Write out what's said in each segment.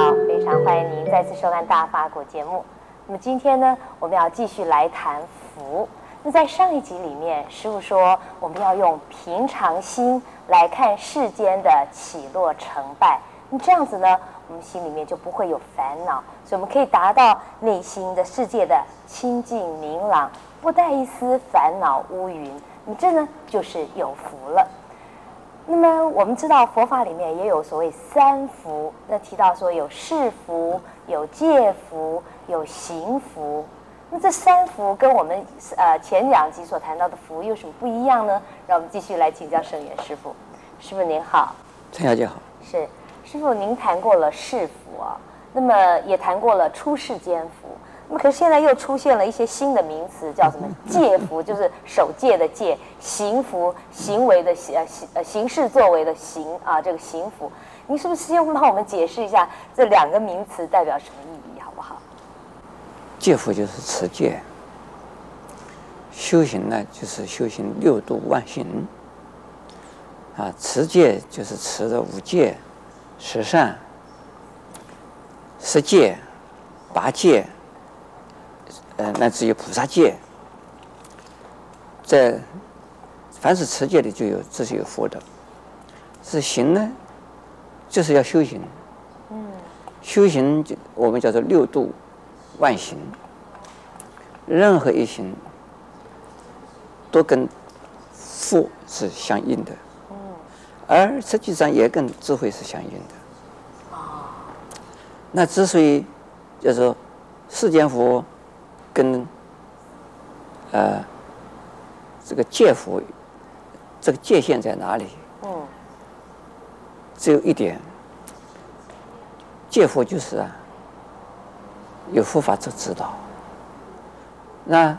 好，非常欢迎您再次收看《大法古》节目。那么今天呢，我们要继续来谈福。那在上一集里面，师父说我们要用平常心来看世间的起落成败。那这样子呢，我们心里面就不会有烦恼，所以我们可以达到内心的世界的清净明朗，不带一丝烦恼乌云。你这呢，就是有福了。那么我们知道佛法里面也有所谓三福，那提到说有事福、有戒福、有行福。那这三福跟我们呃前两集所谈到的福有什么不一样呢？让我们继续来请教圣严师傅。师傅您好，陈小姐好。是师傅，您谈过了世福啊，那么也谈过了出世间福。那么可是现在又出现了一些新的名词，叫什么 戒福，就是守戒的戒；行服，行为的行呃行呃行事作为的行啊，这个行服。您是不是先帮我们解释一下这两个名词代表什么意义，好不好？戒福就是持戒，修行呢就是修行六度万行。啊，持戒就是持的五戒、十善、十戒、八戒。呃，乃至于菩萨戒，在凡是持戒的就有，这是有福的。是行呢，就是要修行。嗯。修行就我们叫做六度万行，任何一行都跟福是相应的。嗯。而实际上也跟智慧是相应的。哦。那之所以叫做世间福。跟呃这个戒福，这个界限在哪里？哦，只有一点，戒福就是啊，有佛法者指导。那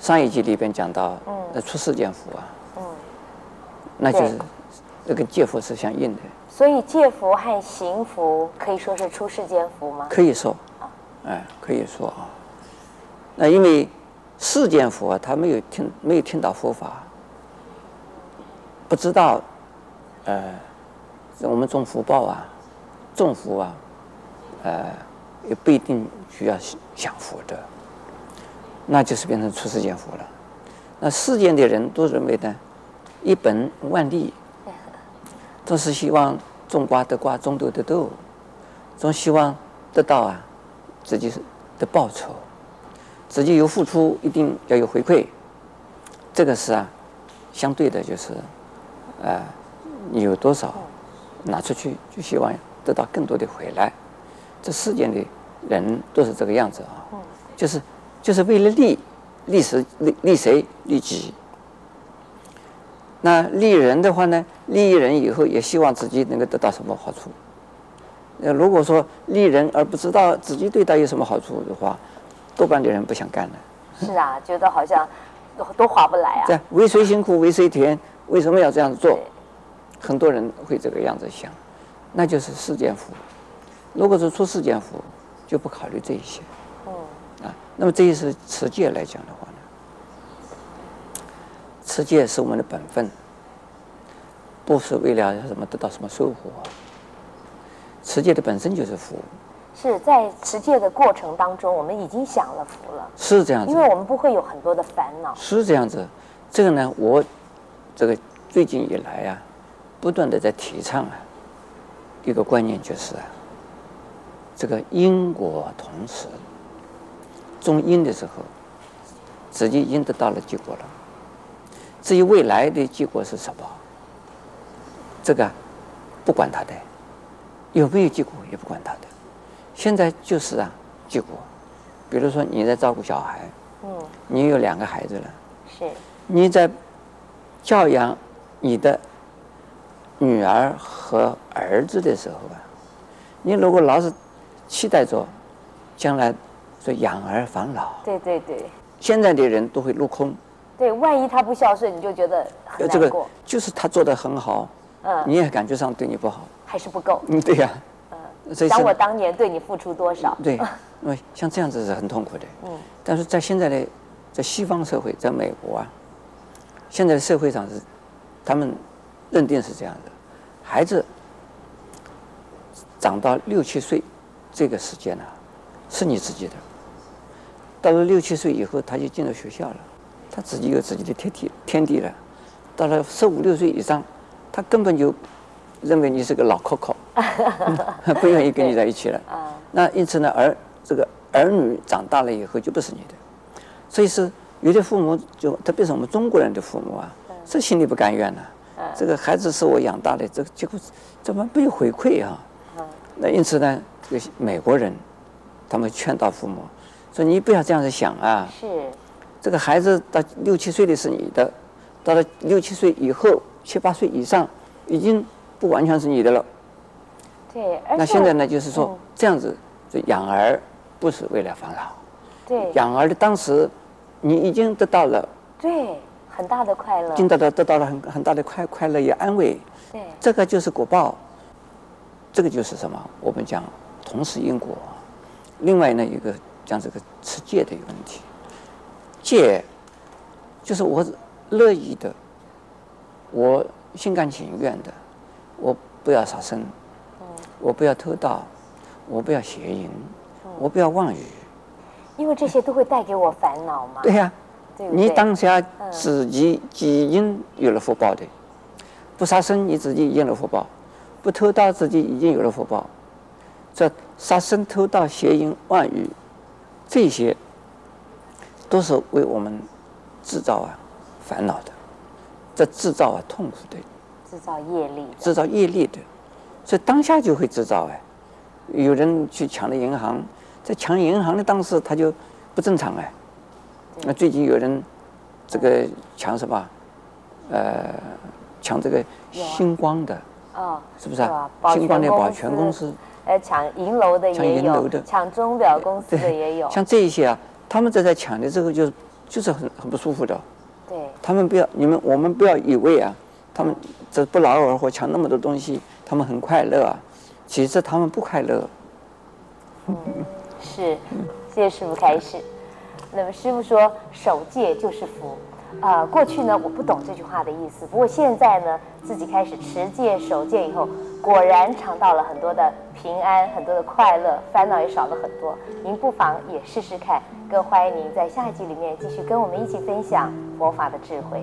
上一集里边讲到，嗯，那出世间福啊，嗯，那就是这个戒福是相应的。所以戒福和行福可以说是出世间福吗？可以说，哎，可以说啊。那因为世间佛啊，他没有听没有听到佛法，不知道，呃，我们种福报啊，种福啊，呃，也不一定需要享福的，那就是变成出世间福了。那世间的人都认为呢，一本万利，都是希望种瓜得瓜，种豆得豆，总希望得到啊自己的报酬。自己有付出，一定要有回馈，这个是啊，相对的就是，呃，你有多少拿出去，就希望得到更多的回来。这世间的人都是这个样子啊，就是就是为了利，利谁利利谁利己。那利人的话呢，利益人以后也希望自己能够得到什么好处。那，如果说利人而不知道自己对他有什么好处的话，多半的人不想干了。是啊，觉得好像都都划不来啊。对，为谁辛苦为谁甜？为什么要这样做？很多人会这个样子想，那就是世间福。如果是出世间福，就不考虑这一些。嗯。啊，那么这一是持戒来讲的话呢，持戒是我们的本分，不是为了什么得到什么收获。持戒的本身就是福。是在持戒的过程当中，我们已经享了福了。是这样子，因为我们不会有很多的烦恼。是这样子，这个呢，我这个最近以来啊，不断的在提倡啊，一个观念就是啊，这个因果同时，种因的时候，自己已经得到了结果了。至于未来的结果是什么，这个不管他的，有没有结果也不管他的。现在就是啊，结果，比如说你在照顾小孩，嗯，你有两个孩子了，是，你在教养你的女儿和儿子的时候啊，你如果老是期待着将来说养儿防老，对对对，现在的人都会落空，对，万一他不孝顺，你就觉得很难过，这个就是他做的很好，嗯，你也感觉上对你不好，还是不够，嗯，对呀。想我当年对你付出多少？对，因为像这样子是很痛苦的。嗯。但是在现在的在西方社会，在美国啊，现在的社会上是，他们认定是这样的：孩子长到六七岁这个时间呢、啊，是你自己的。到了六七岁以后，他就进了学校了，他自己有自己的天地天地了。到了十五六岁以上，他根本就认为你是个老扣扣，不愿意跟你在一起了。啊那因此呢，儿这个儿女长大了以后就不是你的，所以是有的父母就特别是我们中国人的父母啊，这心里不甘愿的。这个孩子是我养大的，这个结果怎么没有回馈啊？那因此呢，这个美国人他们劝导父母。说你不要这样子想啊！是，这个孩子到六七岁的是你的，到了六七岁以后，七八岁以上，已经不完全是你的了。对，那现在呢，就是说这样子，就养儿不是为了防老。对。养儿的当时，你已经得到了。对，很大的快乐。已经得到得到了很很大的快快乐与安慰。对。这个就是果报。这个就是什么？我们讲同时因果。另外呢，一个。讲这个持戒的一个问题，戒就是我乐意的，我心甘情愿的，我不要杀生，我不要偷盗，我不要邪淫，我不要妄语，因为这些都会带给我烦恼嘛。对呀，你当下自己已经有了福报的，不杀生你自己已经有了福报，不偷盗自己已经有了福报，这杀生、偷盗、邪淫、妄语。这些都是为我们制造啊烦恼的，这制造啊痛苦的，制造业力，制造业力的，所以当下就会制造哎，有人去抢了银行，在抢银行的当时他就不正常哎，那最近有人这个抢什么？呃，抢这个星光的，哦，是不是啊？星光的保全公司。呃，抢银楼的也有，抢钟表公司的也有。像这一些啊，他们在在抢的这个就是就是很很不舒服的。对。他们不要你们我们不要以为啊，他们这不劳而获抢那么多东西，他们很快乐啊，其实他们不快乐。嗯，是，谢谢师傅开始。那么师傅说，守戒就是福。啊、过去呢我不懂这句话的意思，不过现在呢自己开始持戒守戒以后，果然尝到了很多的平安，很多的快乐，烦恼也少了很多。您不妨也试试看，更欢迎您在下一集里面继续跟我们一起分享佛法的智慧。